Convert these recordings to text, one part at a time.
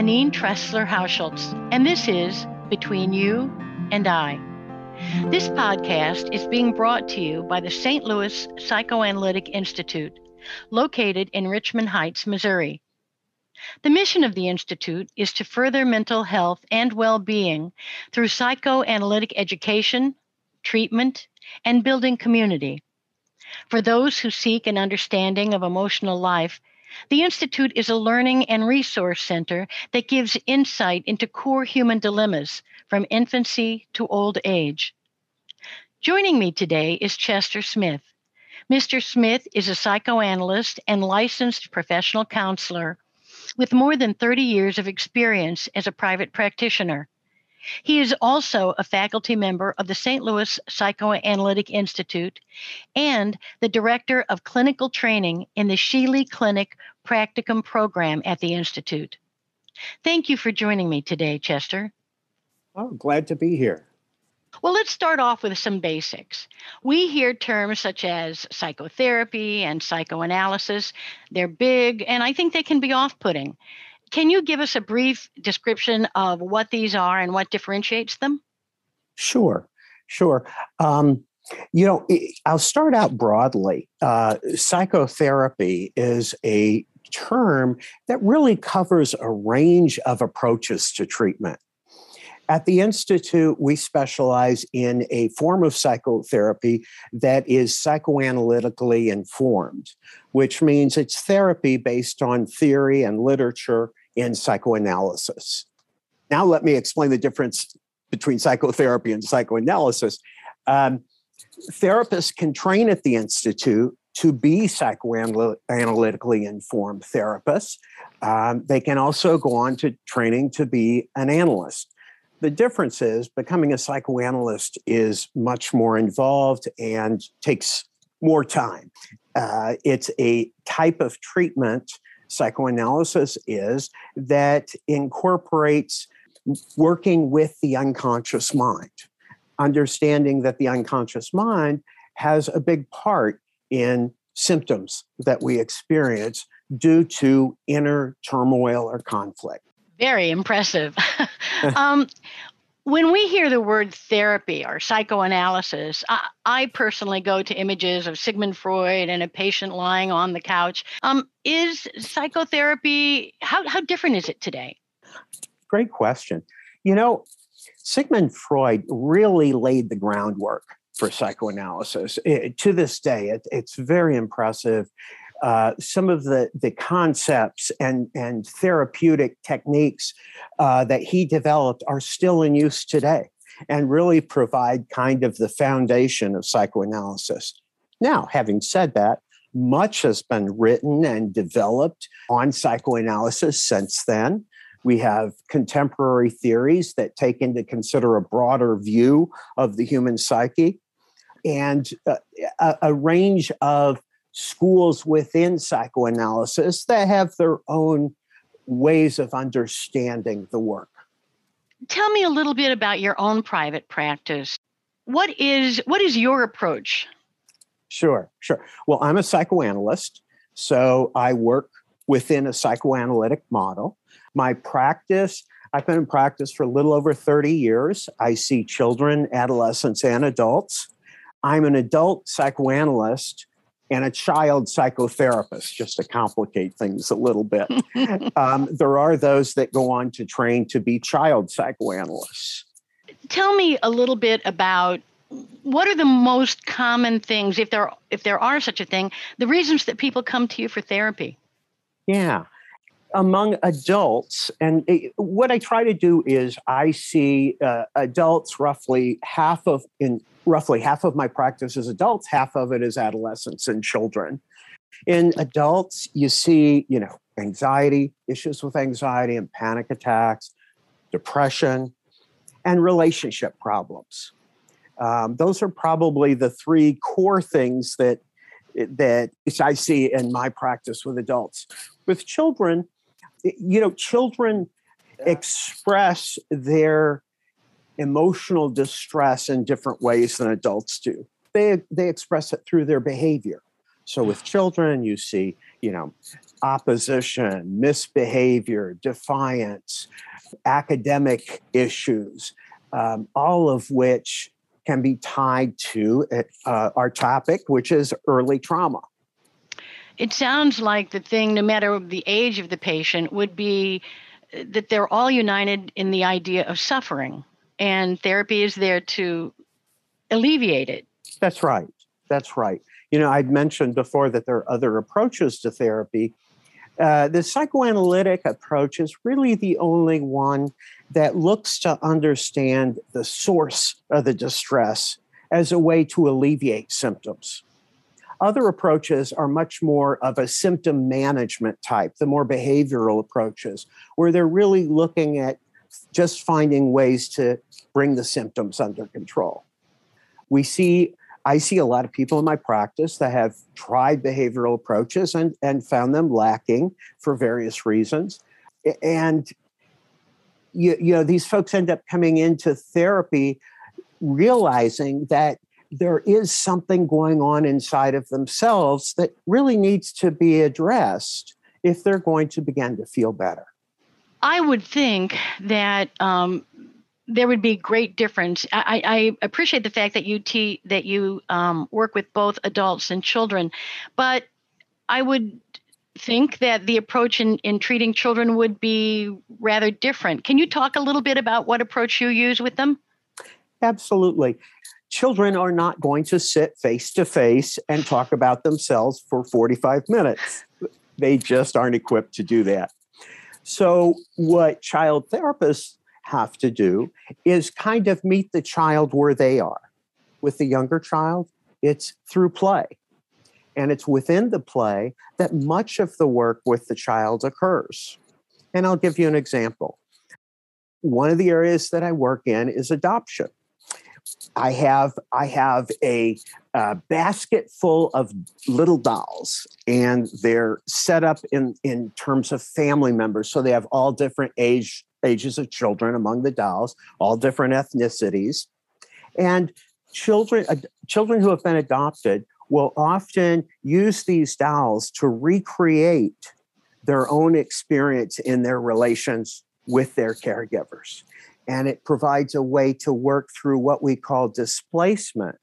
Anene Tressler Hauschultz, and this is Between You and I. This podcast is being brought to you by the St. Louis Psychoanalytic Institute, located in Richmond Heights, Missouri. The mission of the Institute is to further mental health and well being through psychoanalytic education, treatment, and building community. For those who seek an understanding of emotional life, the Institute is a learning and resource center that gives insight into core human dilemmas from infancy to old age. Joining me today is Chester Smith. Mr. Smith is a psychoanalyst and licensed professional counselor with more than 30 years of experience as a private practitioner. He is also a faculty member of the St. Louis Psychoanalytic Institute and the director of clinical training in the Sheely Clinic Practicum program at the Institute. Thank you for joining me today, Chester. Oh, glad to be here. Well, let's start off with some basics. We hear terms such as psychotherapy and psychoanalysis. They're big, and I think they can be off putting. Can you give us a brief description of what these are and what differentiates them? Sure, sure. Um, you know, I'll start out broadly. Uh, psychotherapy is a term that really covers a range of approaches to treatment. At the Institute, we specialize in a form of psychotherapy that is psychoanalytically informed, which means it's therapy based on theory and literature in psychoanalysis. Now, let me explain the difference between psychotherapy and psychoanalysis. Um, therapists can train at the Institute to be psychoanalytically informed therapists. Um, they can also go on to training to be an analyst. The difference is becoming a psychoanalyst is much more involved and takes more time. Uh, it's a type of treatment, psychoanalysis is, that incorporates working with the unconscious mind, understanding that the unconscious mind has a big part in symptoms that we experience due to inner turmoil or conflict. Very impressive. um, when we hear the word therapy or psychoanalysis, I, I, personally go to images of Sigmund Freud and a patient lying on the couch. Um, is psychotherapy, how, how different is it today? Great question. You know, Sigmund Freud really laid the groundwork for psychoanalysis. It, to this day, it, it's very impressive uh, some of the, the concepts and, and therapeutic techniques uh, that he developed are still in use today and really provide kind of the foundation of psychoanalysis. Now, having said that, much has been written and developed on psychoanalysis since then. We have contemporary theories that take into consider a broader view of the human psyche and uh, a, a range of schools within psychoanalysis that have their own ways of understanding the work. Tell me a little bit about your own private practice. What is what is your approach? Sure, sure. Well, I'm a psychoanalyst, so I work within a psychoanalytic model. My practice, I've been in practice for a little over 30 years. I see children, adolescents, and adults. I'm an adult psychoanalyst and a child psychotherapist, just to complicate things a little bit. um, there are those that go on to train to be child psychoanalysts. Tell me a little bit about what are the most common things, if there if there are such a thing, the reasons that people come to you for therapy. Yeah, among adults, and it, what I try to do is I see uh, adults roughly half of in roughly half of my practice is adults, half of it is adolescents and children. In adults, you see, you know, anxiety, issues with anxiety and panic attacks, depression, and relationship problems. Um, those are probably the three core things that that I see in my practice with adults. With children, you know, children express their emotional distress in different ways than adults do. They, they express it through their behavior. So with children, you see, you know, opposition, misbehavior, defiance, academic issues, um, all of which can be tied to uh, our topic, which is early trauma. It sounds like the thing, no matter the age of the patient, would be that they're all united in the idea of suffering, and therapy is there to alleviate it. That's right. That's right. You know, I'd mentioned before that there are other approaches to therapy. Uh, the psychoanalytic approach is really the only one that looks to understand the source of the distress as a way to alleviate symptoms. Other approaches are much more of a symptom management type, the more behavioral approaches, where they're really looking at just finding ways to bring the symptoms under control. We see I see a lot of people in my practice that have tried behavioral approaches and, and found them lacking for various reasons. And you, you know, these folks end up coming into therapy realizing that there is something going on inside of themselves that really needs to be addressed if they're going to begin to feel better. I would think that um, there would be great difference. I, I appreciate the fact that you te- that you um, work with both adults and children, but I would think that the approach in, in treating children would be rather different. Can you talk a little bit about what approach you use with them? Absolutely. Children are not going to sit face to face and talk about themselves for 45 minutes. They just aren't equipped to do that. So, what child therapists have to do is kind of meet the child where they are. With the younger child, it's through play. And it's within the play that much of the work with the child occurs. And I'll give you an example. One of the areas that I work in is adoption. I have I have a, a, basket full of little dolls, and they're set up in in terms of family members. So they have all different age ages of children among the dolls, all different ethnicities. And children, uh, children who have been adopted will often use these dolls to recreate their own experience in their relations with their caregivers. And it provides a way to work through what we call displacement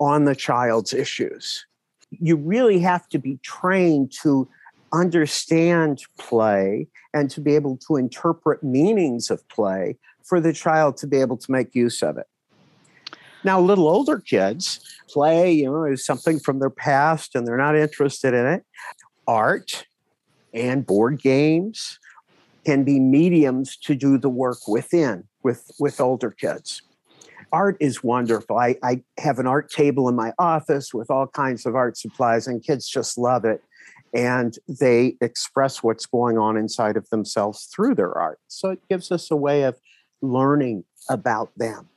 on the child's issues. You really have to be trained to understand play and to be able to interpret meanings of play for the child to be able to make use of it. Now, little older kids play, you know, is something from their past and they're not interested in it. Art and board games can be mediums to do the work within with, with older kids. Art is wonderful. I, I have an art table in my office with all kinds of art supplies, and kids just love it and they express what's going on inside of themselves through their art. So it gives us a way of learning about them.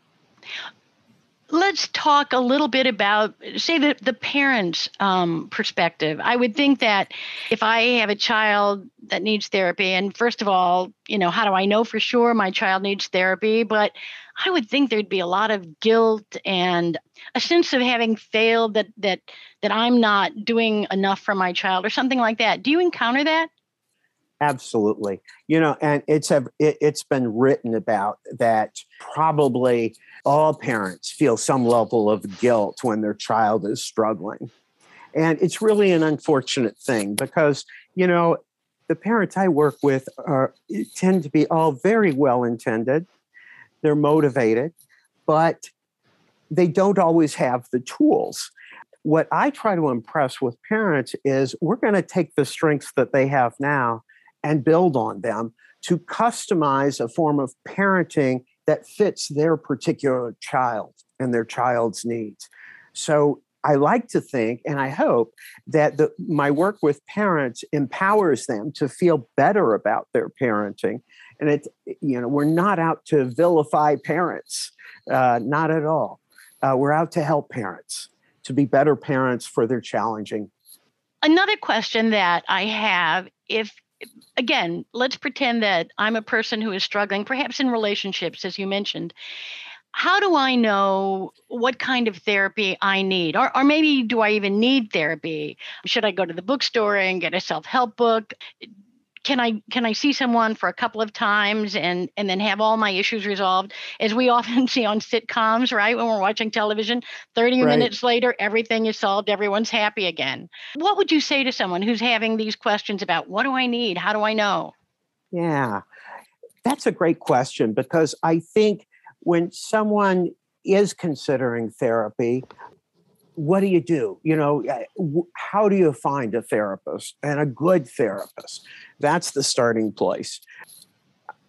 Let's talk a little bit about, say, the, the parent's um, perspective. I would think that if I have a child that needs therapy, and first of all, you know, how do I know for sure my child needs therapy? But I would think there'd be a lot of guilt and a sense of having failed that that that I'm not doing enough for my child or something like that. Do you encounter that? Absolutely. You know, and it's a, it, it's been written about that probably all parents feel some level of guilt when their child is struggling. And it's really an unfortunate thing because, you know, the parents I work with are, tend to be all very well intended they're motivated, but they don't always have the tools. What I try to impress with parents is we're going to take the strengths that they have now and build on them to customize a form of parenting that fits their particular child and their child's needs. So I like to think and I hope that the, my work with parents empowers them to feel better about their parenting. And it's you know we're not out to vilify parents uh, not at all. Uh, we're out to help parents to be better parents for their challenging. Another question that i have if again let's pretend that i'm a person who is struggling perhaps in relationships as you mentioned how do I know what kind of therapy I need? Or, or maybe do I even need therapy? Should I go to the bookstore and get a self help book? Can I can I see someone for a couple of times and and then have all my issues resolved? As we often see on sitcoms, right? When we're watching television, 30 right. minutes later, everything is solved, everyone's happy again. What would you say to someone who's having these questions about what do I need? How do I know? Yeah. That's a great question because I think when someone is considering therapy, what do you do? You know, eh, how do you find a therapist and a good therapist? That's the starting place.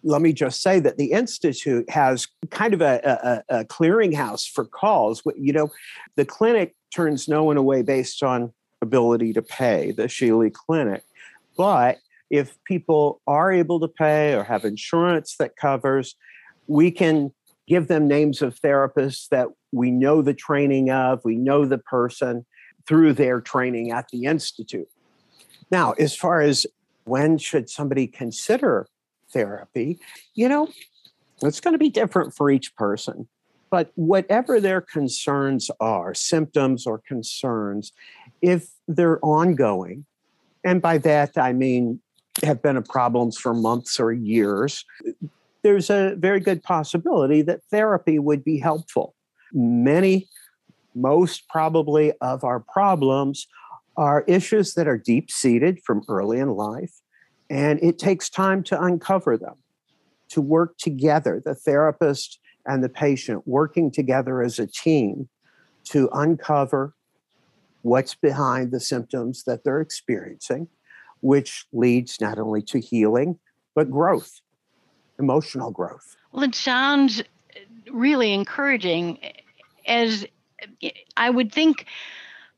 Let me just say that the Institute has kind of a, a, a clearinghouse for calls. You know, the clinic turns no one away based on ability to pay, the Sheely Clinic. But if people are able to pay or have insurance that covers, we can give them names of therapists that we know the training of, we know the person through their training at the Institute. Now, as far as when should somebody consider therapy, you know, it's going to be different for each person. But whatever their concerns are, symptoms or concerns, if they're ongoing, and by that I mean have been a problems for months or years, there's a very good possibility that therapy would be helpful. Many, most probably, of our problems are issues that are deep seated from early in life, and it takes time to uncover them, to work together, the therapist and the patient working together as a team to uncover what's behind the symptoms that they're experiencing, which leads not only to healing, but growth emotional growth. Well, it sounds really encouraging. As I would think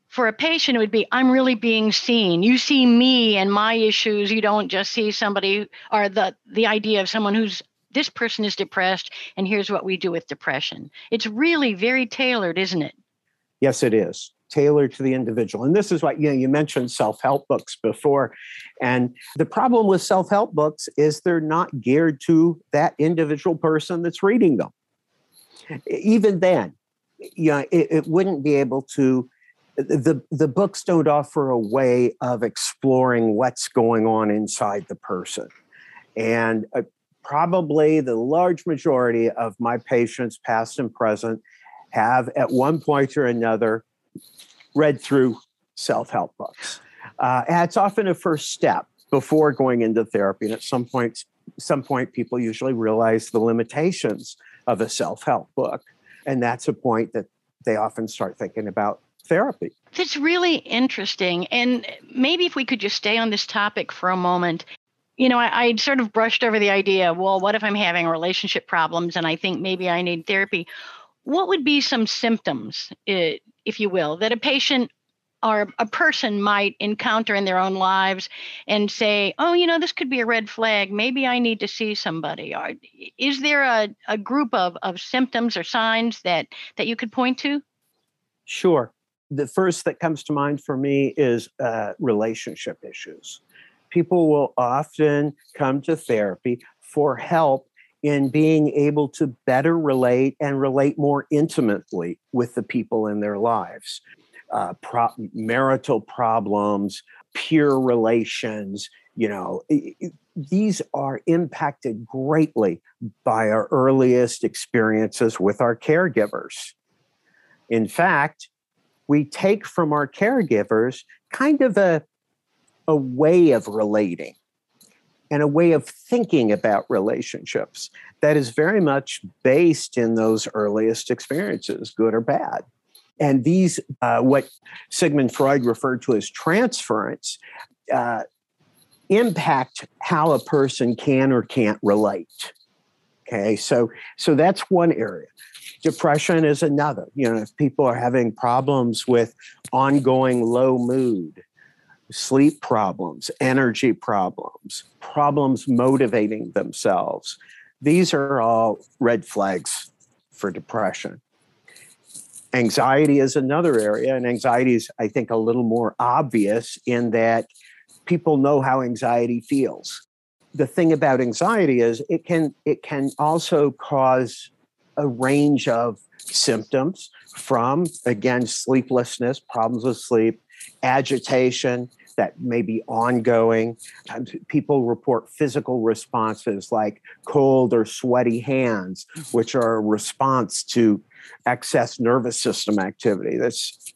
for a patient, it would be I'm really being seen. You see me and my issues. You don't just see somebody or the the idea of someone who's this person is depressed and here's what we do with depression. It's really very tailored, isn't it? Yes, it is tailored to the individual. And this is what you know, you mentioned self-help books before. And the problem with self-help books is they're not geared to that individual person that's reading them. Even then, you know, it, it wouldn't be able to the the books don't offer a way of exploring what's going on inside the person. And uh, probably the large majority of my patients past and present have at one point or another read through self help books. Uh, and it's often a first step before going into therapy. And at some point, some point, people usually realize the limitations of a self help book. And that's a point that they often start thinking about therapy. That's really interesting. And maybe if we could just stay on this topic for a moment. You know, I, I'd sort of brushed over the idea well, what if I'm having relationship problems and I think maybe I need therapy? What would be some symptoms, if you will, that a patient or a person might encounter in their own lives and say, oh, you know, this could be a red flag. Maybe I need to see somebody. Or is there a, a group of, of symptoms or signs that, that you could point to? Sure. The first that comes to mind for me is uh, relationship issues. People will often come to therapy for help in being able to better relate and relate more intimately with the people in their lives. Uh, pro- marital problems, peer relations, you know, these are impacted greatly by our earliest experiences with our caregivers. In fact, we take from our caregivers kind of a, a way of relating and a way of thinking about relationships that is very much based in those earliest experiences, good or bad. And these, uh, what Sigmund Freud referred to as transference, uh, impact how a person can or can't relate. Okay, so so that's one area. Depression is another. You know, if people are having problems with ongoing low mood, sleep problems, energy problems, problems motivating themselves. These are all red flags for depression. Anxiety is another area, and anxiety is, I think, a little more obvious in that people know how anxiety feels. The thing about anxiety is it can it can also cause a range of symptoms from, again, sleeplessness, problems with sleep, agitation that may be ongoing. People report physical responses like cold or sweaty hands, which are a response to excess nervous system activity. That's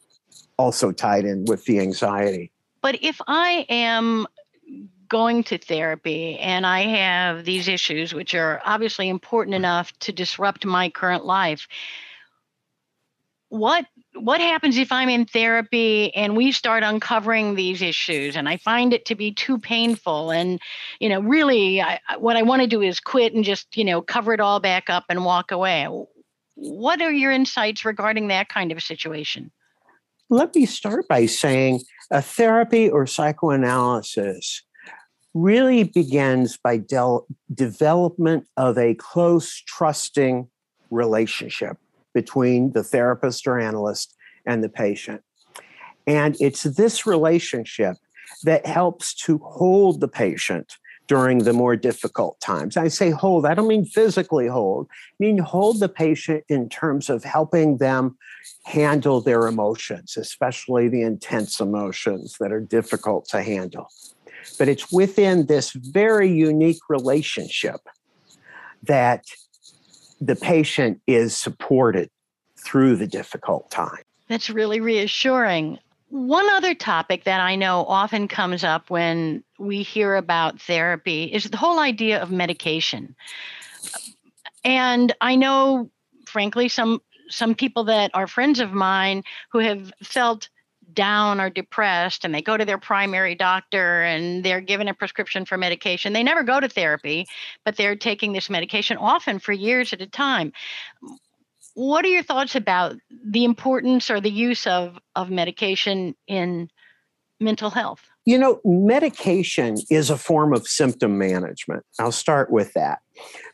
also tied in with the anxiety. But if I am going to therapy and I have these issues, which are obviously important enough to disrupt my current life, what what happens if I'm in therapy and we start uncovering these issues and I find it to be too painful and you know really I, what I want to do is quit and just you know cover it all back up and walk away. What are your insights regarding that kind of situation? Let me start by saying a therapy or psychoanalysis really begins by del- development of a close, trusting relationship between the therapist or analyst and the patient. And it's this relationship that helps to hold the patient during the more difficult times. I say hold, I don't mean physically hold, I mean hold the patient in terms of helping them handle their emotions, especially the intense emotions that are difficult to handle. But it's within this very unique relationship that the patient is supported through the difficult time. That's really reassuring. One other topic that I know often comes up when we hear about therapy is the whole idea of medication. And I know, frankly, some some people that are friends of mine who have felt down or depressed and they go to their primary doctor and they're given a prescription for medication. They never go to therapy, but they're taking this medication often for years at a time. What are your thoughts about the importance or the use of, of medication in mental health? You know, medication is a form of symptom management. I'll start with that.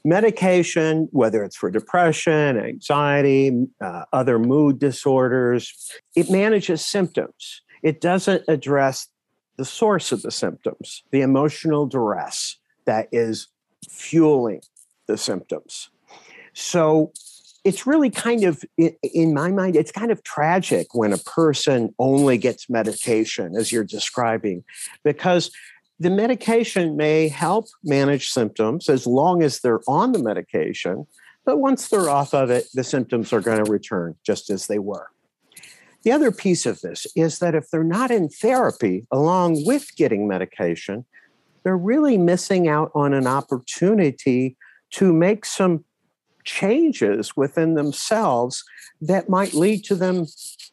Medication, whether it's for depression, anxiety, uh, other mood disorders, it manages symptoms. It doesn't address the source of the symptoms, the emotional duress that is fueling the symptoms. So it's really kind of in my mind it's kind of tragic when a person only gets medication as you're describing because the medication may help manage symptoms as long as they're on the medication but once they're off of it the symptoms are going to return just as they were. The other piece of this is that if they're not in therapy along with getting medication they're really missing out on an opportunity to make some changes within themselves that might lead to them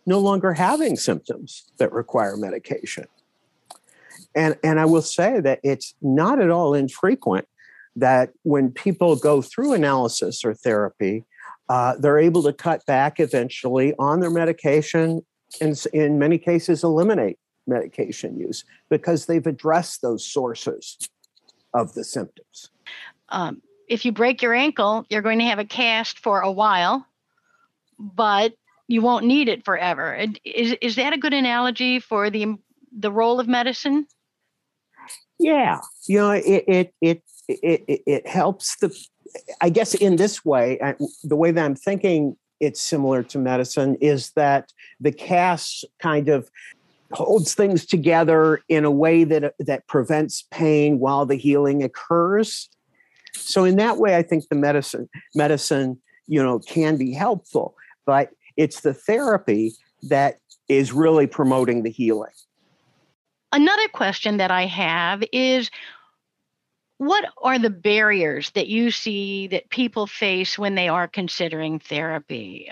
no longer having symptoms that require medication. And, and I will say that it's not at all infrequent that when people go through analysis or therapy, uh, they're able to cut back eventually on their medication and in many cases eliminate medication use because they've addressed those sources of the symptoms. Um, if you break your ankle, you're going to have a cast for a while, but you won't need it forever. Is is that a good analogy for the the role of medicine? Yeah, you know, it it it it, it helps the. I guess in this way, the way that I'm thinking it's similar to medicine is that the cast kind of holds things together in a way that that prevents pain while the healing occurs so in that way, I think the medicine medicine you know can be helpful, but it's the therapy that is really promoting the healing. Another question that I have is what are the barriers that you see that people face when they are considering therapy?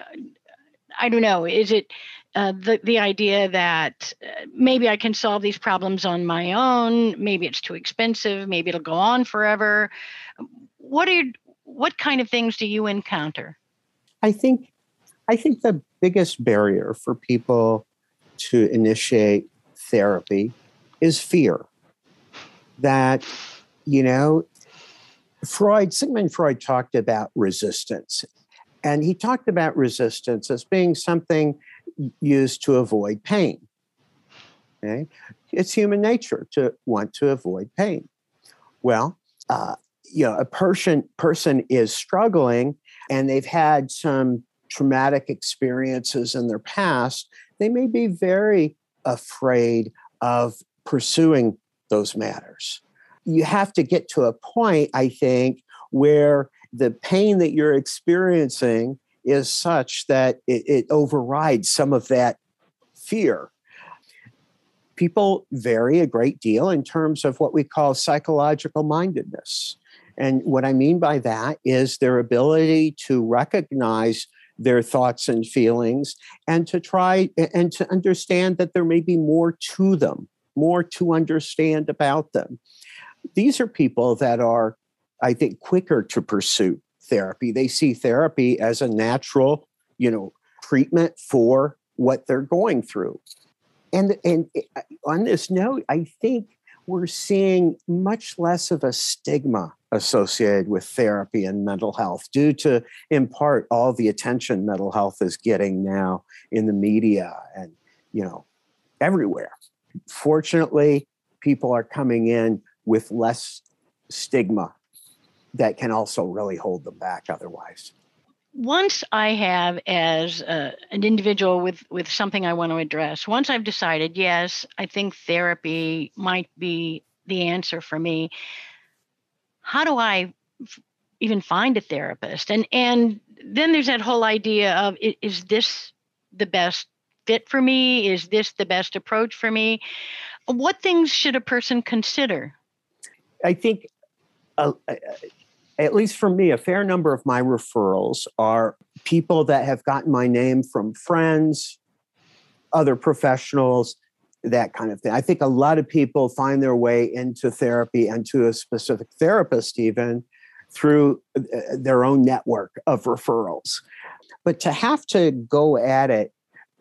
I don't know. Is it uh, the the idea that uh, maybe I can solve these problems on my own? Maybe it's too expensive. Maybe it'll go on forever what are what kind of things do you encounter? I think I think the biggest barrier for people to initiate therapy is fear. That, you know, Freud, Sigmund Freud talked about resistance. And he talked about resistance as being something used to avoid pain. Okay? It's human nature to want to avoid pain. Well, uh, you know a person person is struggling and they've had some traumatic experiences in their past, they may be very afraid of pursuing those matters. You have to get to a point, I think, where the pain that you're experiencing is such that it, it overrides some of that fear. People vary a great deal in terms of what we call psychological mindedness. And what I mean by that is their ability to recognize their thoughts and feelings and to try and to understand that there may be more to them, more to understand about them. These are people that are, I think, quicker to pursue therapy. They see therapy as a natural, you know, treatment for what they're going through. And, and uh, on this note, I think we're seeing much less of a stigma associated with therapy and mental health due to, in part, all the attention mental health is getting now in the media and, you know, everywhere. Fortunately, people are coming in with less stigma that can also really hold them back otherwise once I have, as uh, an individual with with something I want to address, once I've decided, yes, I think therapy might be the answer for me. How do I f- even find a therapist? And and then there's that whole idea of is this the best fit for me? Is this the best approach for me? What things should a person consider? I think uh, uh at least for me, a fair number of my referrals are people that have gotten my name from friends, other professionals, that kind of thing. I think a lot of people find their way into therapy and to a specific therapist, even through uh, their own network of referrals. But to have to go at it,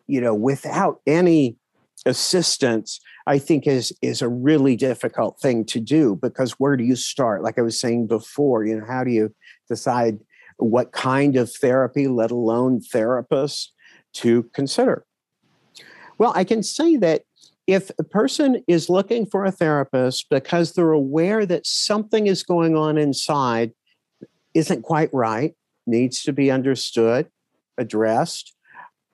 you know, without any assistance i think is is a really difficult thing to do because where do you start? Like i was saying before you know how do you decide what kind of therapy let alone therapist to consider? Well i can say that if a person is looking for a therapist because they're aware that something is going on inside isn't quite right needs to be understood addressed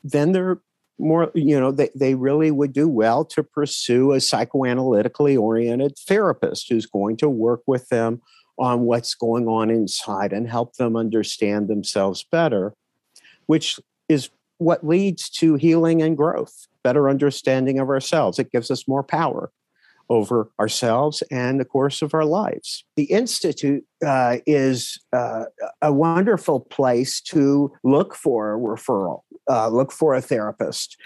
then they're more you know they, they really would do well to pursue a psychoanalytically oriented therapist who's going to work with them on what's going on inside and help them understand themselves better which is what leads to healing and growth better understanding of ourselves it gives us more power over ourselves and the course of our lives. The Institute uh, is uh, a wonderful place to look for a referral, uh, look for a therapist.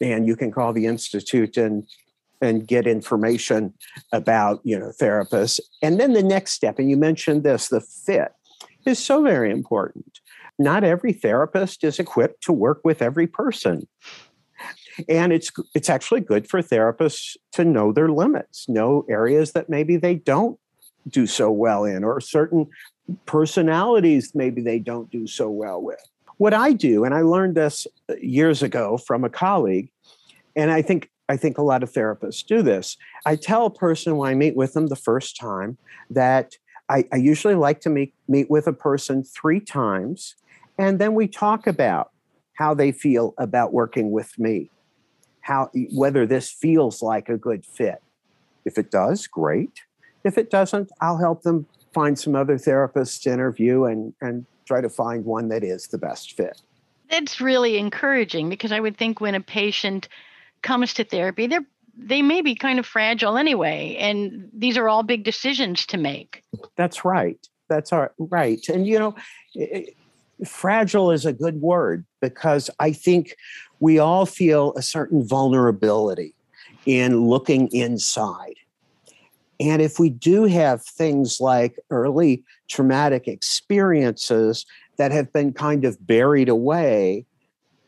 And you can call the Institute and and get information about you know therapists. And then the next step and you mentioned this the fit is so very important. Not every therapist is equipped to work with every person. And it's it's actually good for therapists to know their limits know areas that maybe they don't do so well in or certain personalities maybe they don't do so well with what i do and i learned this uh, years ago from a colleague and i think i think a lot of therapists do this i tell a person when i meet with them the first time that i, I usually like to meet meet with a person three times and then we talk about how they feel about working with me how whether this feels like a good fit. If it does, great. If it doesn't, I'll help them find some other therapists to interview and and try to find one that is the best fit. That's really encouraging because I would think when a patient comes to therapy, they're they may be kind of fragile anyway, and these are all big decisions to make. That's right. That's all right. And you know, fragile is a good word because I think we all feel a certain vulnerability in looking inside. And if we do have things like early traumatic experiences that have been kind of buried away,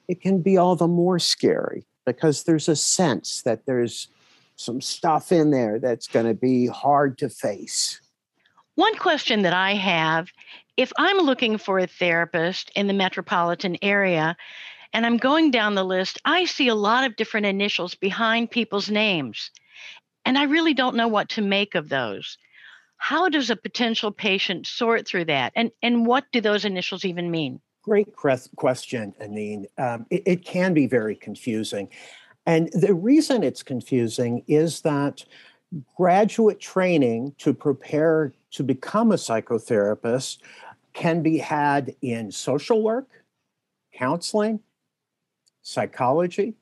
it can be all the more scary because there's a sense that there's some stuff in there that's going to be hard to face. One question that I have if I'm looking for a therapist in the metropolitan area, and I'm going down the list, I see a lot of different initials behind people's names. And I really don't know what to make of those. How does a potential patient sort through that? And, and what do those initials even mean? Great question, Anene. Um, it, it can be very confusing. And the reason it's confusing is that graduate training to prepare to become a psychotherapist can be had in social work, counseling, psychology,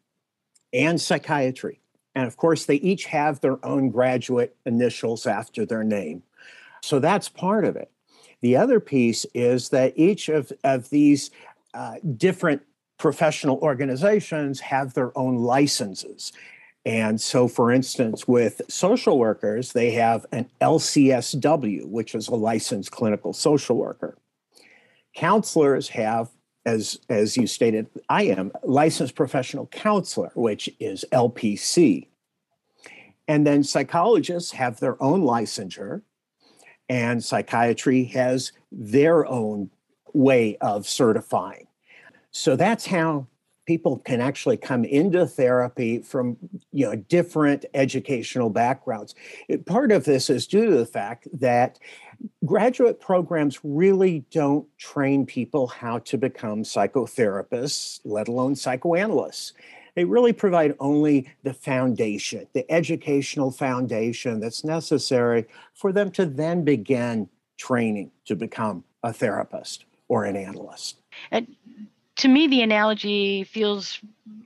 and psychiatry. And of course, they each have their own graduate initials after their name. So that's part of it. The other piece is that each of, of these uh, different professional organizations have their own licenses. And so, for instance, with social workers, they have an LCSW, which is a licensed clinical social worker. Counselors have, as, as you stated, I am licensed professional counselor, which is LPC. And then psychologists have their own licensure, and psychiatry has their own way of certifying. So that's how people can actually come into therapy from you know different educational backgrounds. It, part of this is due to the fact that graduate programs really don't train people how to become psychotherapists, let alone psychoanalysts. They really provide only the foundation, the educational foundation that's necessary for them to then begin training to become a therapist or an analyst. And to me, the analogy feels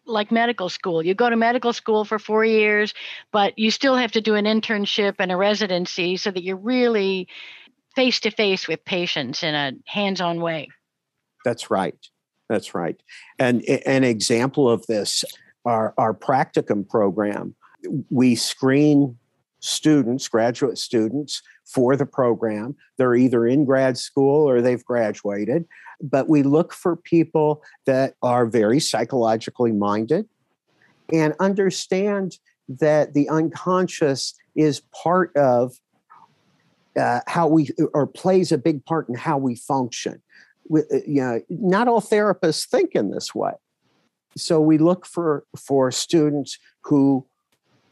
like medical school. You go to medical school for four years, but you still have to do an internship and a residency so that you're really face to face with patients in a hands on way. That's right. That's right. And an example of this, our, our practicum program, we screen students, graduate students, for the program. They're either in grad school or they've graduated. But we look for people that are very psychologically minded and understand that the unconscious is part of uh, how we or plays a big part in how we function. With uh, you know not all therapists think in this way. So we look for for students who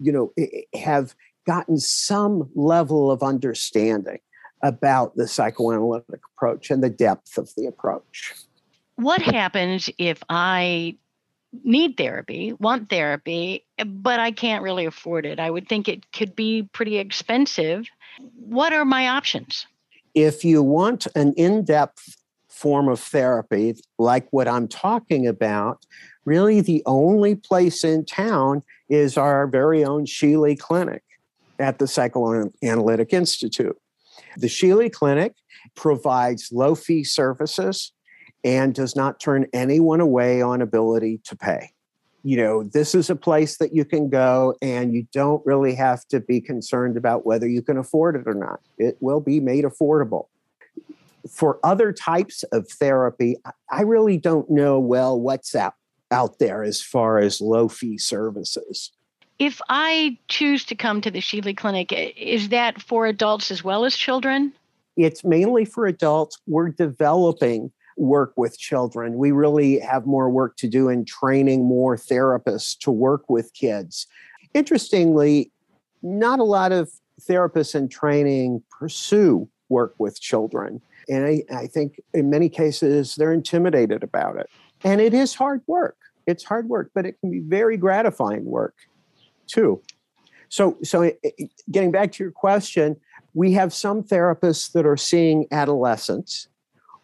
you know have gotten some level of understanding about the psychoanalytic approach and the depth of the approach. What happens if i need therapy want therapy but i can't really afford it. I would think it could be pretty expensive. What are my options? If you want an in-depth form of therapy, like what I'm talking about, really the only place in town is our very own Sheely Clinic at the Psychoanalytic Institute. The Sheely Clinic provides low fee services and does not turn anyone away on ability to pay. You know, this is a place that you can go and you don't really have to be concerned about whether you can afford it or not. It will be made affordable for other types of therapy, I really don't know well what's out, out there as far as low fee services. If I choose to come to the Sheely Clinic, is that for adults as well as children? It's mainly for adults. We're developing work with children. We really have more work to do in training more therapists to work with kids. Interestingly, not a lot of therapists in training pursue work with children. And I, I think in many cases, they're intimidated about it. And it is hard work. It's hard work, but it can be very gratifying work too. So, so eh, eh, getting back to your question, we have some therapists that are seeing adolescents.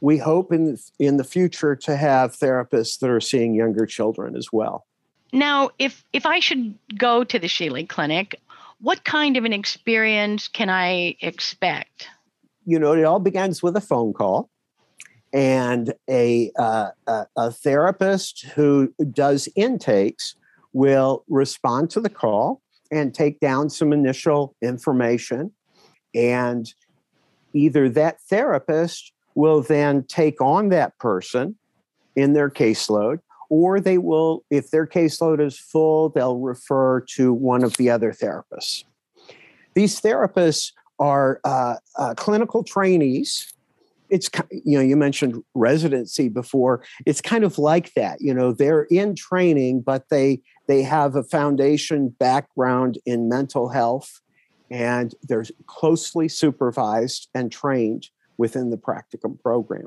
We hope in in the future to have therapists that are seeing younger children as well. Now, if if I should go to the Sheely Clinic, what kind of an experience can I expect? you know, it all begins with a phone call and a, uh, a, a, therapist who does intakes will respond to the call and take down some initial information. And either that therapist will then take on that person in their caseload, or they will, if their caseload is full, they'll refer to one of the other therapists. These therapists are uh, uh, clinical trainees. It's you know you mentioned residency before. It's kind of like that. You know they're in training, but they they have a foundation background in mental health and they're closely supervised and trained within the practicum program.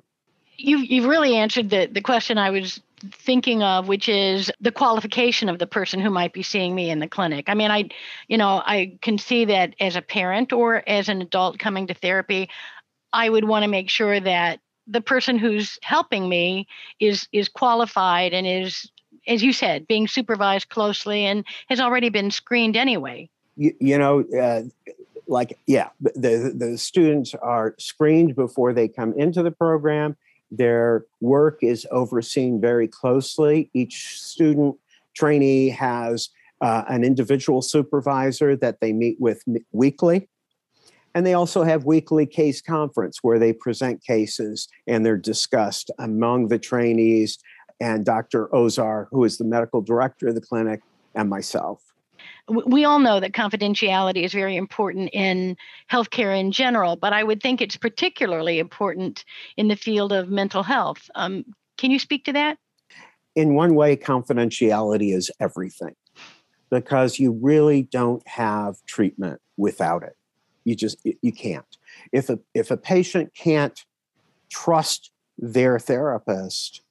You, you've really answered the, the question I was thinking of, which is the qualification of the person who might be seeing me in the clinic. I mean, I, you know, I can see that as a parent or as an adult coming to therapy, I would want to make sure that the person who's helping me is is qualified and is as you said being supervised closely and has already been screened anyway you, you know uh, like yeah the the students are screened before they come into the program their work is overseen very closely each student trainee has uh, an individual supervisor that they meet with weekly and they also have weekly case conference where they present cases and they're discussed among the trainees and Dr. Ozar, who is the medical director of the clinic, and myself. We all know that confidentiality is very important in healthcare in general, but I would think it's particularly important in the field of mental health. Um, can you speak to that? In one way, confidentiality is everything because you really don't have treatment without it. You just you can't. If a if a patient can't trust their therapist,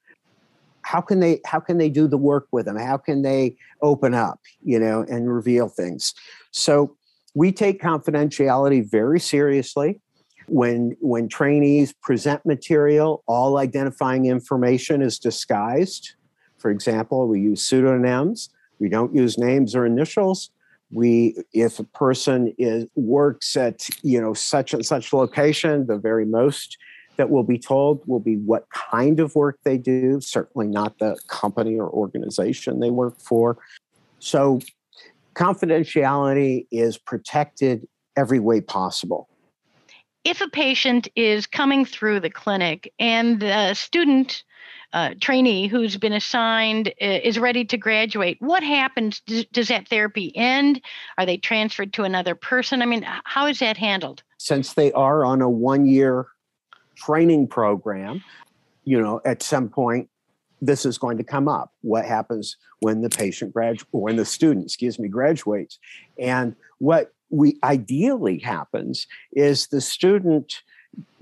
how can they how can they do the work with them? How can they open up, you know, and reveal things? So we take confidentiality very seriously. When when trainees present material, all identifying information is disguised. For example, we use pseudonyms. We don't use names or initials we if a person is works at you know such and such location the very most that will be told will be what kind of work they do certainly not the company or organization they work for so confidentiality is protected every way possible if a patient is coming through the clinic and the student uh, trainee who's been assigned uh, is ready to graduate, what happens? Does, does that therapy end? Are they transferred to another person? I mean, how is that handled? Since they are on a one year training program, you know, at some point, this is going to come up. What happens when the patient graduates, when the student, excuse me, graduates? And what we ideally happens is the student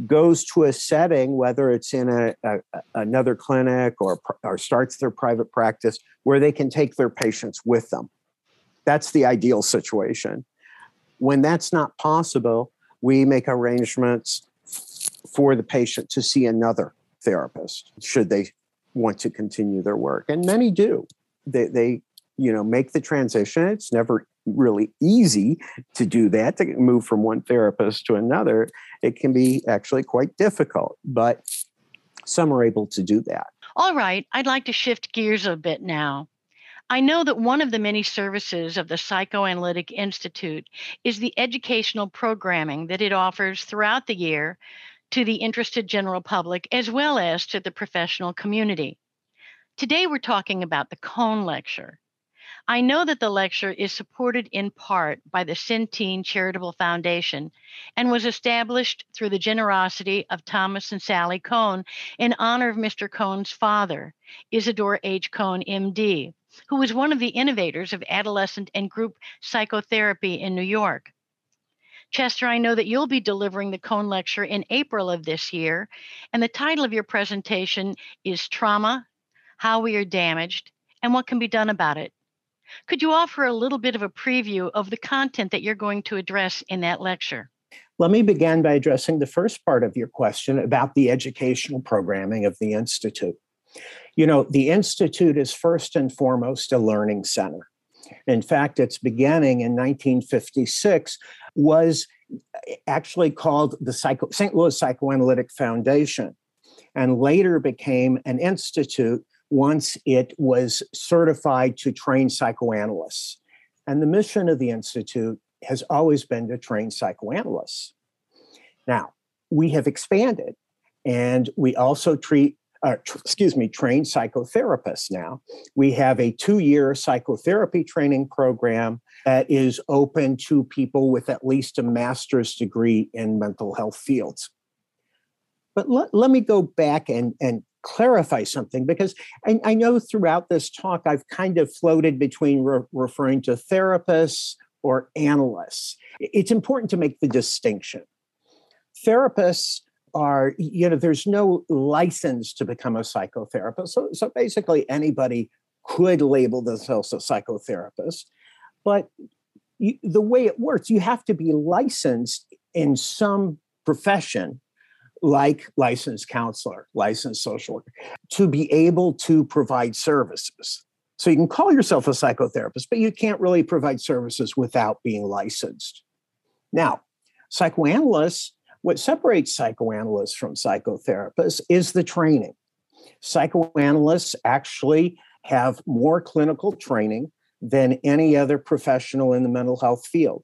goes to a setting, whether it's in a, a, another clinic or, or starts their private practice, where they can take their patients with them. That's the ideal situation. When that's not possible, we make arrangements for the patient to see another therapist should they want to continue their work. And many do. They, they you know, make the transition. It's never really easy to do that to move from one therapist to another it can be actually quite difficult but some are able to do that all right i'd like to shift gears a bit now I know that one of the many services of the Psychoanalytic Institute is the educational programming that it offers throughout the year to the interested general public as well as to the professional community. Today, we're talking about the Cohn Lecture. I know that the lecture is supported in part by the Centene Charitable Foundation and was established through the generosity of Thomas and Sally Cohn in honor of Mr. Cohn's father, Isidore H. Cohn, MD, who was one of the innovators of adolescent and group psychotherapy in New York. Chester, I know that you'll be delivering the Cohn Lecture in April of this year, and the title of your presentation is Trauma How We Are Damaged and What Can Be Done About It. Could you offer a little bit of a preview of the content that you're going to address in that lecture? Let me begin by addressing the first part of your question about the educational programming of the Institute. You know, the Institute is first and foremost a learning center. In fact, its beginning in 1956 was actually called the Psycho- St. Louis Psychoanalytic Foundation and later became an institute once it was certified to train psychoanalysts. And the mission of the Institute has always been to train psychoanalysts. Now, we have expanded and we also treat, uh, tr- excuse me, trained psychotherapists now. We have a two year psychotherapy training program that is open to people with at least a master's degree in mental health fields. But let, let me go back and, and clarify something because I, I, know throughout this talk I've kind of floated between re- referring to therapists or analysts. It's important to make the distinction. Therapists are, you know, there's no license to become a psychotherapist. So, so basically, anybody could label themselves a psychotherapist. But you, the way it works, you have to be licensed in some profession like licensed counselor, licensed social worker, to be able to provide services. So you can call yourself a psychotherapist, but you can't really provide services without being licensed. Now, psychoanalysts, what separates psychoanalysts from psychotherapists is the training. Psychoanalysts actually have more clinical training than any other professional in the mental health field.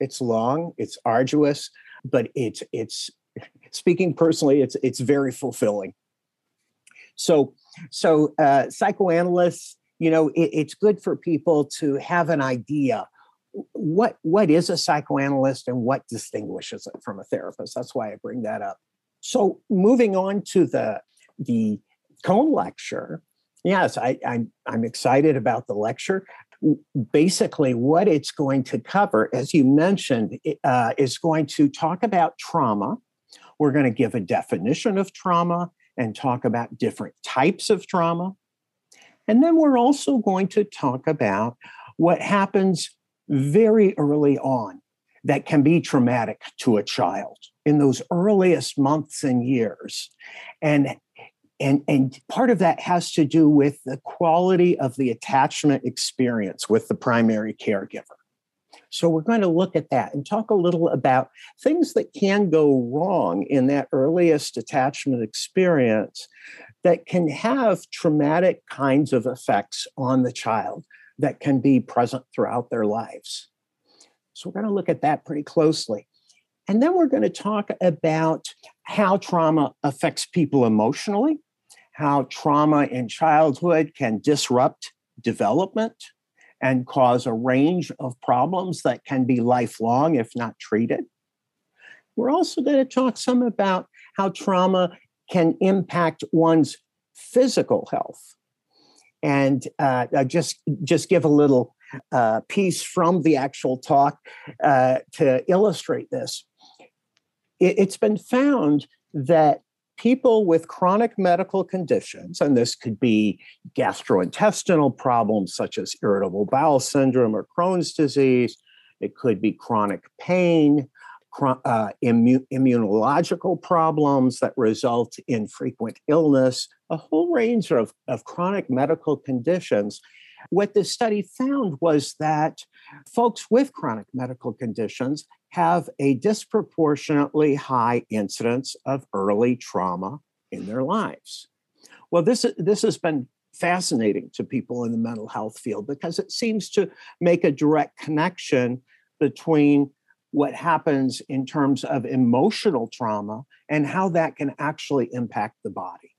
It's long, it's arduous, but it's it's speaking personally, it's it's very fulfilling. So so uh, psychoanalysts you know it, it's good for people to have an idea what what is a psychoanalyst and what distinguishes it from a therapist? That's why i bring that up. So moving on to the the Cohn lecture yes I, I'm, I'm excited about the lecture. Basically what it's going to cover as you mentioned uh, is going to talk about trauma. We're going to give a definition of trauma and talk about different types of trauma. And then we're also going to talk about what happens very early on that can be traumatic to a child in those earliest months and years. And and, and part of that has to do with the quality of the attachment experience with the primary caregiver. So, we're going to look at that and talk a little about things that can go wrong in that earliest attachment experience that can have traumatic kinds of effects on the child that can be present throughout their lives. So, we're going to look at that pretty closely. And then we're going to talk about how trauma affects people emotionally, how trauma in childhood can disrupt development and cause a range of problems that can be lifelong if not treated. We're also going to talk some about how trauma can impact one's physical health. And uh, just just give a little uh, piece from the actual talk uh, to illustrate this. It, it's been found that people with chronic medical conditions, and this could be gastrointestinal problems such as irritable bowel syndrome or Crohn's disease, it could be chronic pain, uh, immu- immunological problems that result in frequent illness, a whole range of, of chronic medical conditions. What this study found was that folks with chronic medical conditions have a disproportionately high incidence of early trauma in their lives. Well, this, this has been fascinating to people in the mental health field because it seems to make a direct connection between what happens in terms of emotional trauma and how that can actually impact the body.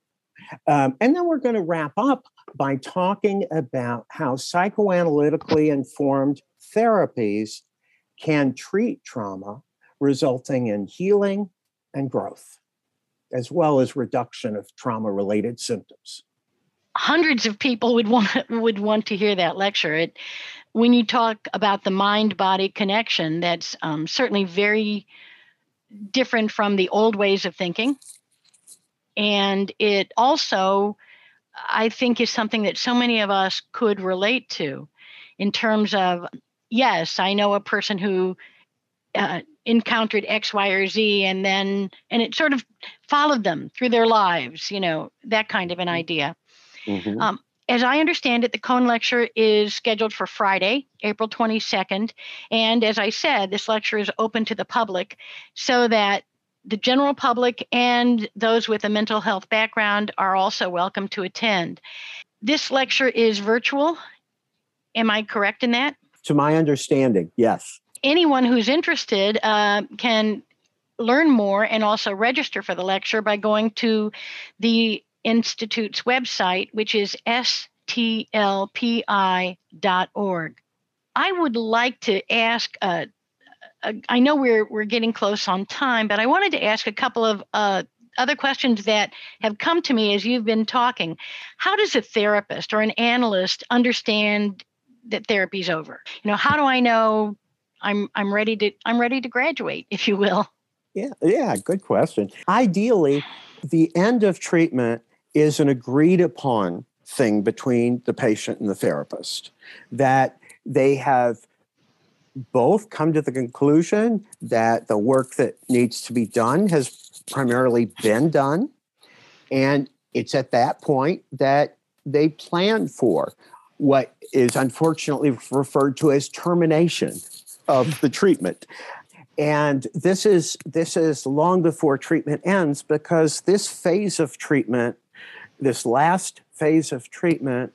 Um, and then we're going to wrap up by talking about how psychoanalytically informed therapies can treat trauma, resulting in healing and growth, as well as reduction of trauma related symptoms. Hundreds of people would want would want to hear that lecture. It when you talk about the mind body connection, that's um, certainly very different from the old ways of thinking. And it also, I think, is something that so many of us could relate to in terms of yes, I know a person who uh, encountered X, Y, or Z, and then, and it sort of followed them through their lives, you know, that kind of an mm-hmm. idea. Mm-hmm. Um, as I understand it, the Cohn lecture is scheduled for Friday, April 22nd. And as I said, this lecture is open to the public so that the general public and those with a mental health background are also welcome to attend. This lecture is virtual. Am I correct in that? To my understanding, yes. Anyone who's interested uh, can learn more and also register for the lecture by going to the Institute's website, which is stlpi.org. I would like to ask, uh, uh, I know we're, we're getting close on time, but I wanted to ask a couple of uh, other questions that have come to me as you've been talking. How does a therapist or an analyst understand that therapy's over? You know, how do I know I'm I'm ready to I'm ready to graduate, if you will? Yeah, yeah, good question. Ideally, the end of treatment is an agreed upon thing between the patient and the therapist that they have both come to the conclusion that the work that needs to be done has primarily been done. And it's at that point that they plan for what is unfortunately referred to as termination of the treatment. And this is this is long before treatment ends because this phase of treatment this last phase of treatment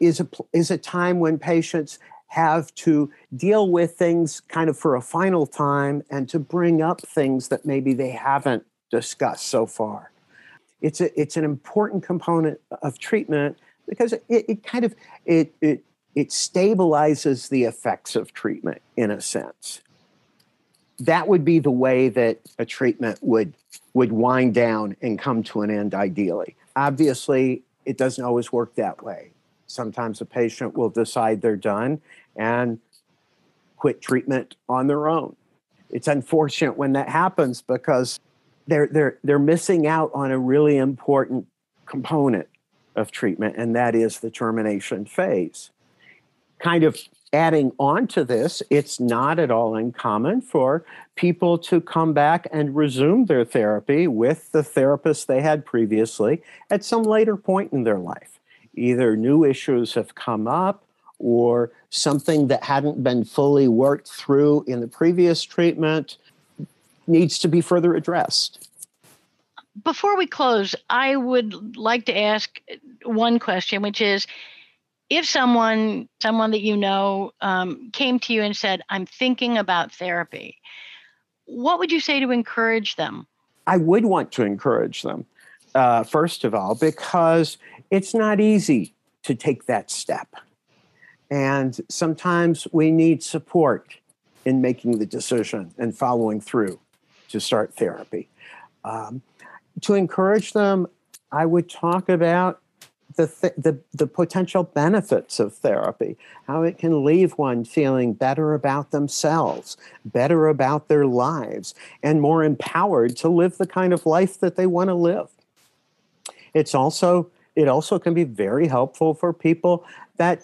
is a is a time when patients have to deal with things kind of for a final time and to bring up things that maybe they haven't discussed so far. It's a it's an important component of treatment because it, it kind of it, it it stabilizes the effects of treatment in a sense. That would be the way that a treatment would would wind down and come to an end ideally. Obviously it doesn't always work that way. Sometimes a patient will decide they're done and quit treatment on their own. It's unfortunate when that happens because they're they're they're missing out on a really important component of treatment and that is the termination phase. Kind of adding on to this it's not at all uncommon for people to come back and resume their therapy with the therapist they had previously at some later point in their life. Either new issues have come up or something that hadn't been fully worked through in the previous treatment needs to be further addressed. Before we close, I would like to ask one question, which is if someone someone that you know um, came to you and said, "I'm thinking about therapy," what would you say to encourage them? I would want to encourage them, uh, first of all, because it's not easy to take that step. And sometimes we need support in making the decision and following through to start therapy. Um, to encourage them, I would talk about the, th- the, the potential benefits of therapy, how it can leave one feeling better about themselves, better about their lives, and more empowered to live the kind of life that they want to live. It's also it also can be very helpful for people that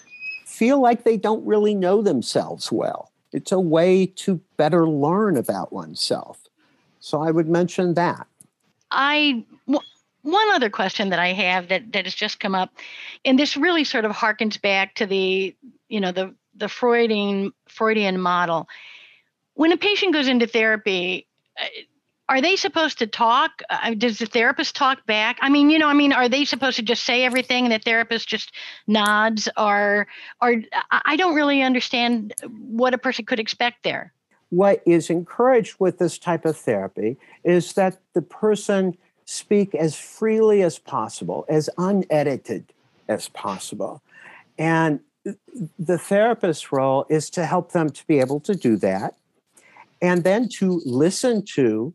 feel like they don't really know themselves well. It's a way to better learn about oneself. So I would mention that. I one other question that I have that that has just come up, and this really sort of harkens back to the you know the the Freudian Freudian model. When a patient goes into therapy, uh, are they supposed to talk? Uh, does the therapist talk back? I mean, you know, I mean, are they supposed to just say everything and the therapist just nods? Or, or I don't really understand what a person could expect there what is encouraged with this type of therapy is that the person speak as freely as possible, as unedited as possible. And the therapist's role is to help them to be able to do that and then to listen to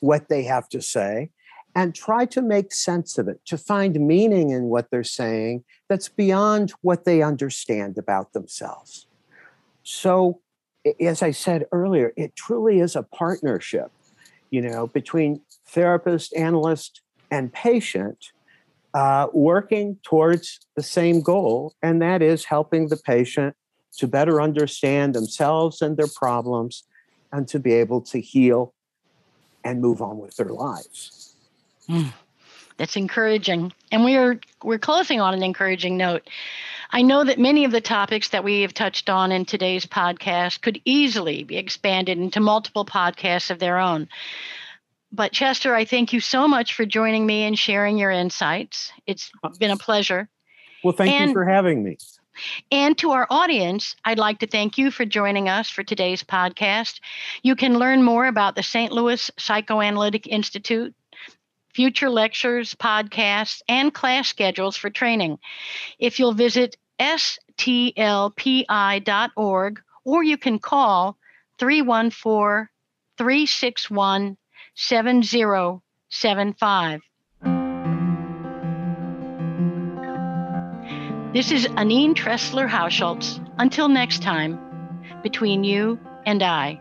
what they have to say and try to make sense of it, to find meaning in what they're saying that's beyond what they understand about themselves. So as I said earlier, it truly is a partnership, you know, between therapist, analyst, and patient uh, working towards the same goal, and that is helping the patient to better understand themselves and their problems and to be able to heal and move on with their lives. Mm, that's encouraging. And we're we're closing on an encouraging note. I know that many of the topics that we have touched on in today's podcast could easily be expanded into multiple podcasts of their own. But Chester, I thank you so much for joining me and sharing your insights. It's been a pleasure. Well, thank and, you for having me. And to our audience, I'd like to thank you for joining us for today's podcast. You can learn more about the St. Louis Psychoanalytic Institute future lectures, podcasts, and class schedules for training. If you'll visit stlpi.org or you can call 314 361 7075. This is Anene Tressler Hauschultz. Until next time, between you and I.